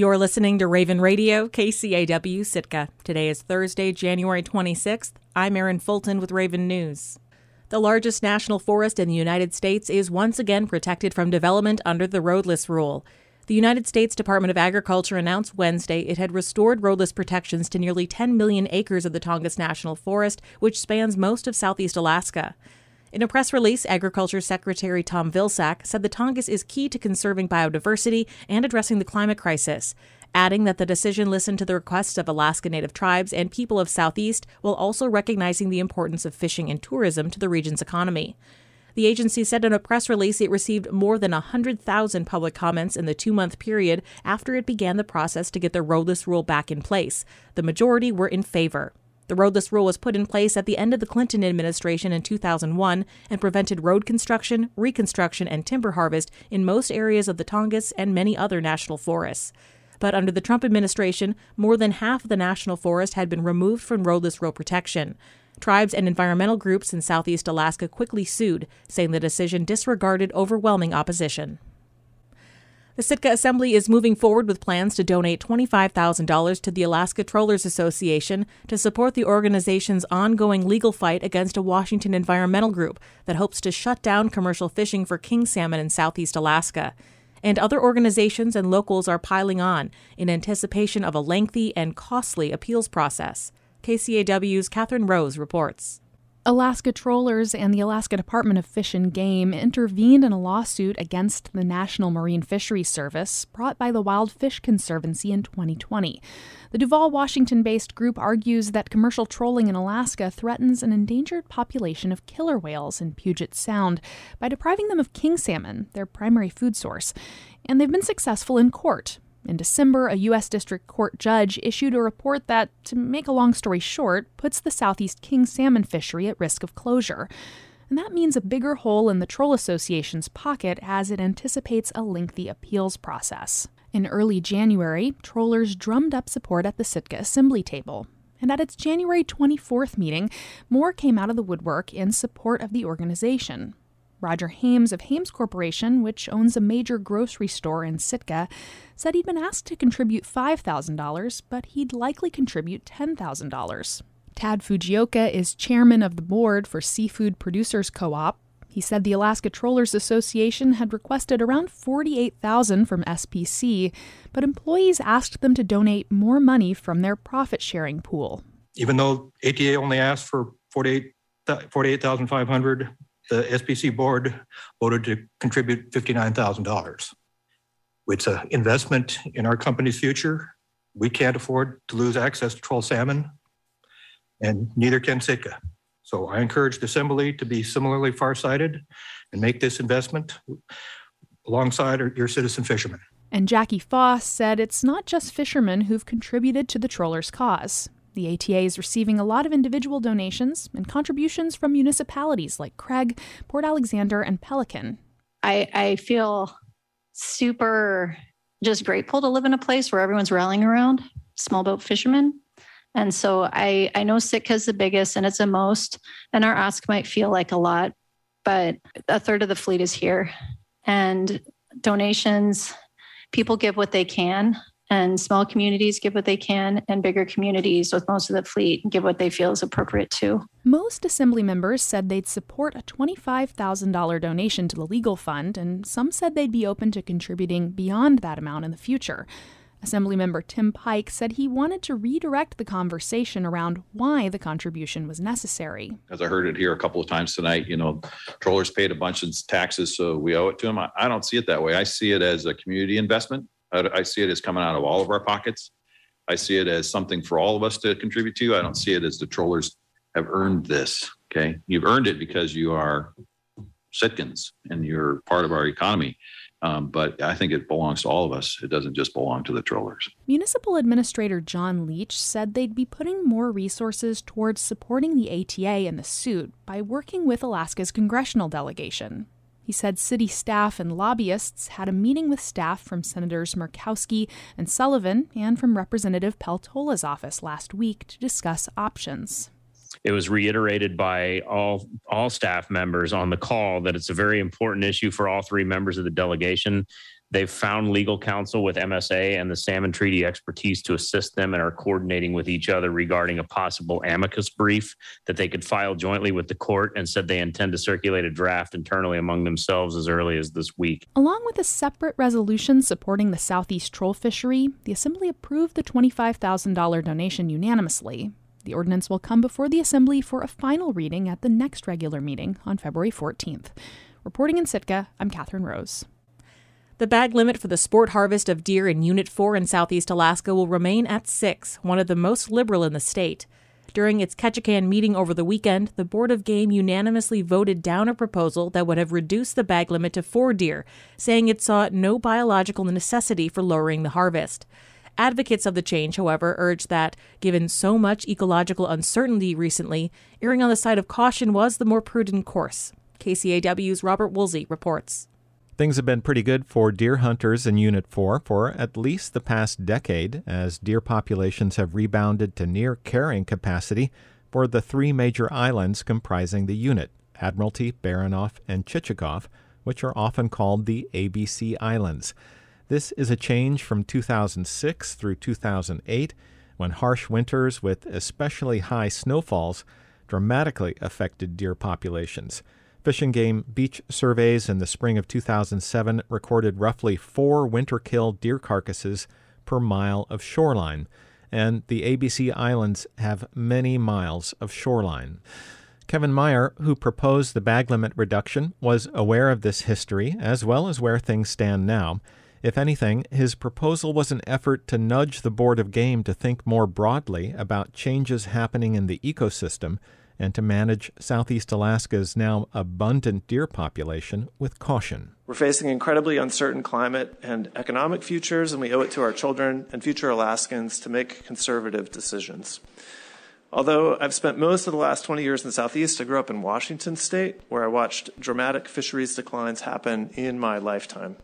You're listening to Raven Radio, KCAW Sitka. Today is Thursday, January 26th. I'm Erin Fulton with Raven News. The largest national forest in the United States is once again protected from development under the roadless rule. The United States Department of Agriculture announced Wednesday it had restored roadless protections to nearly 10 million acres of the Tongass National Forest, which spans most of southeast Alaska. In a press release, Agriculture Secretary Tom Vilsack said the Tongass is key to conserving biodiversity and addressing the climate crisis adding that the decision listened to the requests of Alaska Native tribes and people of Southeast while also recognizing the importance of fishing and tourism to the region's economy. The agency said in a press release it received more than 100,000 public comments in the two month period after it began the process to get the roadless rule back in place. The majority were in favor. The roadless rule was put in place at the end of the Clinton administration in 2001 and prevented road construction, reconstruction, and timber harvest in most areas of the Tongass and many other national forests. But under the Trump administration, more than half of the national forest had been removed from roadless road protection. Tribes and environmental groups in southeast Alaska quickly sued, saying the decision disregarded overwhelming opposition. The Sitka Assembly is moving forward with plans to donate $25,000 to the Alaska Trollers Association to support the organization's ongoing legal fight against a Washington environmental group that hopes to shut down commercial fishing for king salmon in southeast Alaska and other organizations and locals are piling on in anticipation of a lengthy and costly appeals process. KCAW's Catherine Rose reports. Alaska Trollers and the Alaska Department of Fish and Game intervened in a lawsuit against the National Marine Fisheries Service brought by the Wild Fish Conservancy in 2020. The Duvall, Washington based group argues that commercial trolling in Alaska threatens an endangered population of killer whales in Puget Sound by depriving them of king salmon, their primary food source. And they've been successful in court. In December, a U.S. District Court judge issued a report that, to make a long story short, puts the Southeast King salmon fishery at risk of closure. And that means a bigger hole in the Troll Association's pocket as it anticipates a lengthy appeals process. In early January, trollers drummed up support at the Sitka Assembly table. And at its January 24th meeting, more came out of the woodwork in support of the organization. Roger Hames of Hames Corporation, which owns a major grocery store in Sitka, said he'd been asked to contribute $5,000, but he'd likely contribute $10,000. Tad Fujioka is chairman of the board for Seafood Producers Co-op. He said the Alaska Trollers Association had requested around 48,000 from SPC, but employees asked them to donate more money from their profit sharing pool. Even though ATA only asked for 48 48,500, the SPC board voted to contribute $59,000. It's an investment in our company's future. We can't afford to lose access to troll salmon, and neither can Sitka. So I encourage the Assembly to be similarly farsighted and make this investment alongside your citizen fishermen. And Jackie Foss said it's not just fishermen who've contributed to the trollers' cause. The ATA is receiving a lot of individual donations and contributions from municipalities like Craig, Port Alexander, and Pelican. I, I feel super just grateful to live in a place where everyone's rallying around small boat fishermen. And so I, I know Sitka is the biggest and it's the most, and our ask might feel like a lot, but a third of the fleet is here. And donations, people give what they can and small communities give what they can and bigger communities with most of the fleet give what they feel is appropriate too most assembly members said they'd support a $25000 donation to the legal fund and some said they'd be open to contributing beyond that amount in the future Assemblymember Tim Pike said he wanted to redirect the conversation around why the contribution was necessary. As I heard it here a couple of times tonight, you know, trollers paid a bunch of taxes, so we owe it to them. I, I don't see it that way. I see it as a community investment I, see it as coming out of all of our pockets. I see it as something for all of us to contribute to. I don't see it as the trollers have earned this. Okay. You've earned it because you are Sitkans and you're part of our economy. Um, but I think it belongs to all of us. It doesn't just belong to the trollers. Municipal Administrator John Leach said they'd be putting more resources towards supporting the ATA in the suit by working with Alaska's congressional delegation. He said city staff and lobbyists had a meeting with staff from Senators Murkowski and Sullivan and from Representative Peltola's office last week to discuss options. It was reiterated by all all staff members on the call that it's a very important issue for all three members of the delegation They've found legal counsel with MSA and the salmon treaty expertise to assist them and are coordinating with each other regarding a possible amicus brief that they could file jointly with the court and said they intend to circulate a draft internally among themselves as early as this week. Along with a separate resolution supporting the Southeast troll fishery, the Assembly approved the $25,000 donation unanimously. The ordinance will come before the Assembly for a final reading at the next regular meeting on February 14th. Reporting in Sitka, I'm Catherine Rose. The bag limit for the sport harvest of deer in Unit 4 in southeast Alaska will remain at six, one of the most liberal in the state. During its Ketchikan meeting over the weekend, the Board of Game unanimously voted down a proposal that would have reduced the bag limit to four deer, saying it saw no biological necessity for lowering the harvest. Advocates of the change, however, urge that, given so much ecological uncertainty recently, erring on the side of caution was the more prudent course. KCAW's Robert Woolsey reports. Things have been pretty good for deer hunters in Unit 4 for at least the past decade, as deer populations have rebounded to near carrying capacity for the three major islands comprising the unit Admiralty, Baranof, and Chichagof, which are often called the ABC Islands. This is a change from 2006 through 2008, when harsh winters with especially high snowfalls dramatically affected deer populations. Fish and Game beach surveys in the spring of 2007 recorded roughly four winter killed deer carcasses per mile of shoreline, and the ABC Islands have many miles of shoreline. Kevin Meyer, who proposed the bag limit reduction, was aware of this history as well as where things stand now. If anything, his proposal was an effort to nudge the Board of Game to think more broadly about changes happening in the ecosystem and to manage Southeast Alaska's now abundant deer population with caution. We're facing incredibly uncertain climate and economic futures, and we owe it to our children and future Alaskans to make conservative decisions. Although I've spent most of the last 20 years in the Southeast, I grew up in Washington state, where I watched dramatic fisheries declines happen in my lifetime.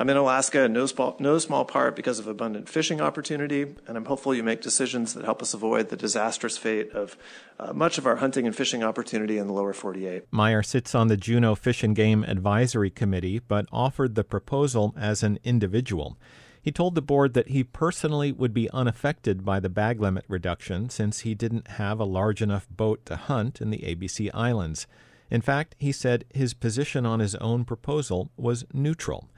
I'm in Alaska in no small, no small part because of abundant fishing opportunity, and I'm hopeful you make decisions that help us avoid the disastrous fate of uh, much of our hunting and fishing opportunity in the lower 48. Meyer sits on the Juneau Fish and Game Advisory Committee, but offered the proposal as an individual. He told the board that he personally would be unaffected by the bag limit reduction since he didn't have a large enough boat to hunt in the ABC Islands. In fact, he said his position on his own proposal was neutral.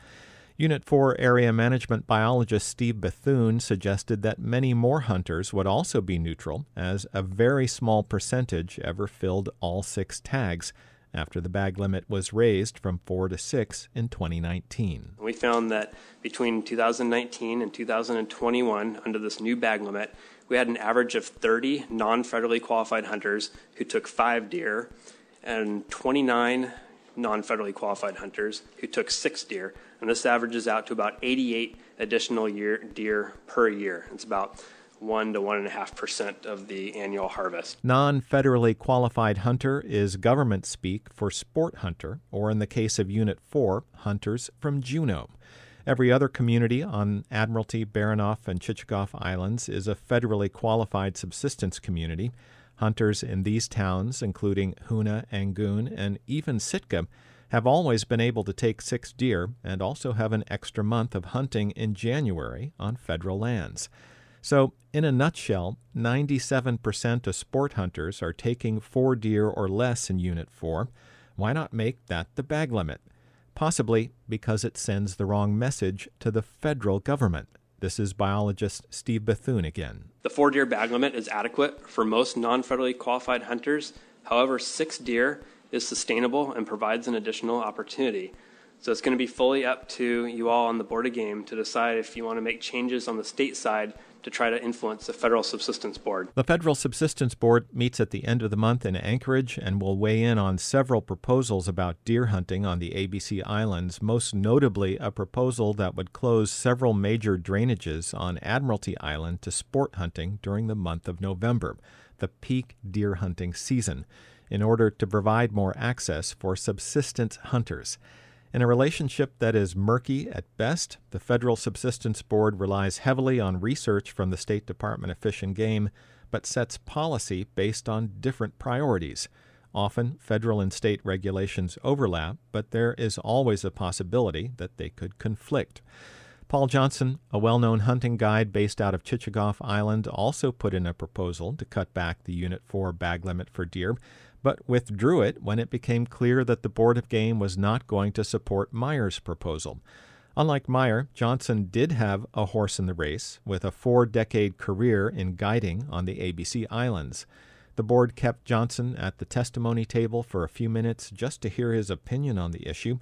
Unit 4 area management biologist Steve Bethune suggested that many more hunters would also be neutral, as a very small percentage ever filled all six tags after the bag limit was raised from four to six in 2019. We found that between 2019 and 2021, under this new bag limit, we had an average of 30 non federally qualified hunters who took five deer and 29 non federally qualified hunters who took six deer and this averages out to about 88 additional year, deer per year. It's about one to one and a half percent of the annual harvest. Non federally qualified hunter is government speak for sport hunter, or in the case of Unit 4, hunters from Juneau. Every other community on Admiralty, Baranof, and Chichagof Islands is a federally qualified subsistence community. Hunters in these towns, including Hoonah, Angoon, and even Sitka, have always been able to take six deer and also have an extra month of hunting in January on federal lands. So, in a nutshell, 97% of sport hunters are taking four deer or less in Unit 4. Why not make that the bag limit? Possibly because it sends the wrong message to the federal government. This is biologist Steve Bethune again. The four deer bag limit is adequate for most non federally qualified hunters. However, six deer is sustainable and provides an additional opportunity. So it's going to be fully up to you all on the Board of Game to decide if you want to make changes on the state side to try to influence the Federal Subsistence Board. The Federal Subsistence Board meets at the end of the month in Anchorage and will weigh in on several proposals about deer hunting on the ABC Islands, most notably a proposal that would close several major drainages on Admiralty Island to sport hunting during the month of November, the peak deer hunting season in order to provide more access for subsistence hunters. In a relationship that is murky at best, the Federal Subsistence Board relies heavily on research from the State Department of Fish and Game, but sets policy based on different priorities. Often, federal and state regulations overlap, but there is always a possibility that they could conflict. Paul Johnson, a well known hunting guide based out of Chichagof Island, also put in a proposal to cut back the Unit 4 bag limit for deer, but withdrew it when it became clear that the Board of Game was not going to support Meyer's proposal. Unlike Meyer, Johnson did have a horse in the race with a four decade career in guiding on the ABC Islands. The board kept Johnson at the testimony table for a few minutes just to hear his opinion on the issue.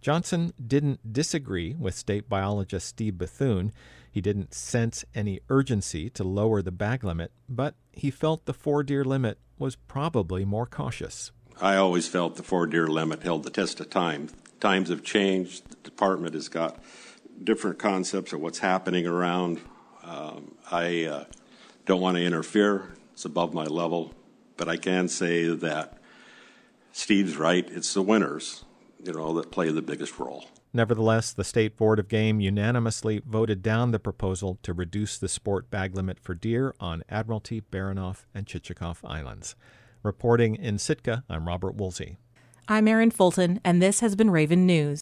Johnson didn't disagree with state biologist Steve Bethune. He didn't sense any urgency to lower the bag limit, but he felt the four deer limit was probably more cautious. I always felt the four deer limit held the test of time. Times have changed. The department has got different concepts of what's happening around. Um, I uh, don't want to interfere. It's above my level. But I can say that Steve's right. It's the winners you know, that play the biggest role. Nevertheless, the State Board of Game unanimously voted down the proposal to reduce the sport bag limit for deer on Admiralty, Baranof, and Chichagof Islands. Reporting in Sitka, I'm Robert Woolsey. I'm Erin Fulton, and this has been Raven News.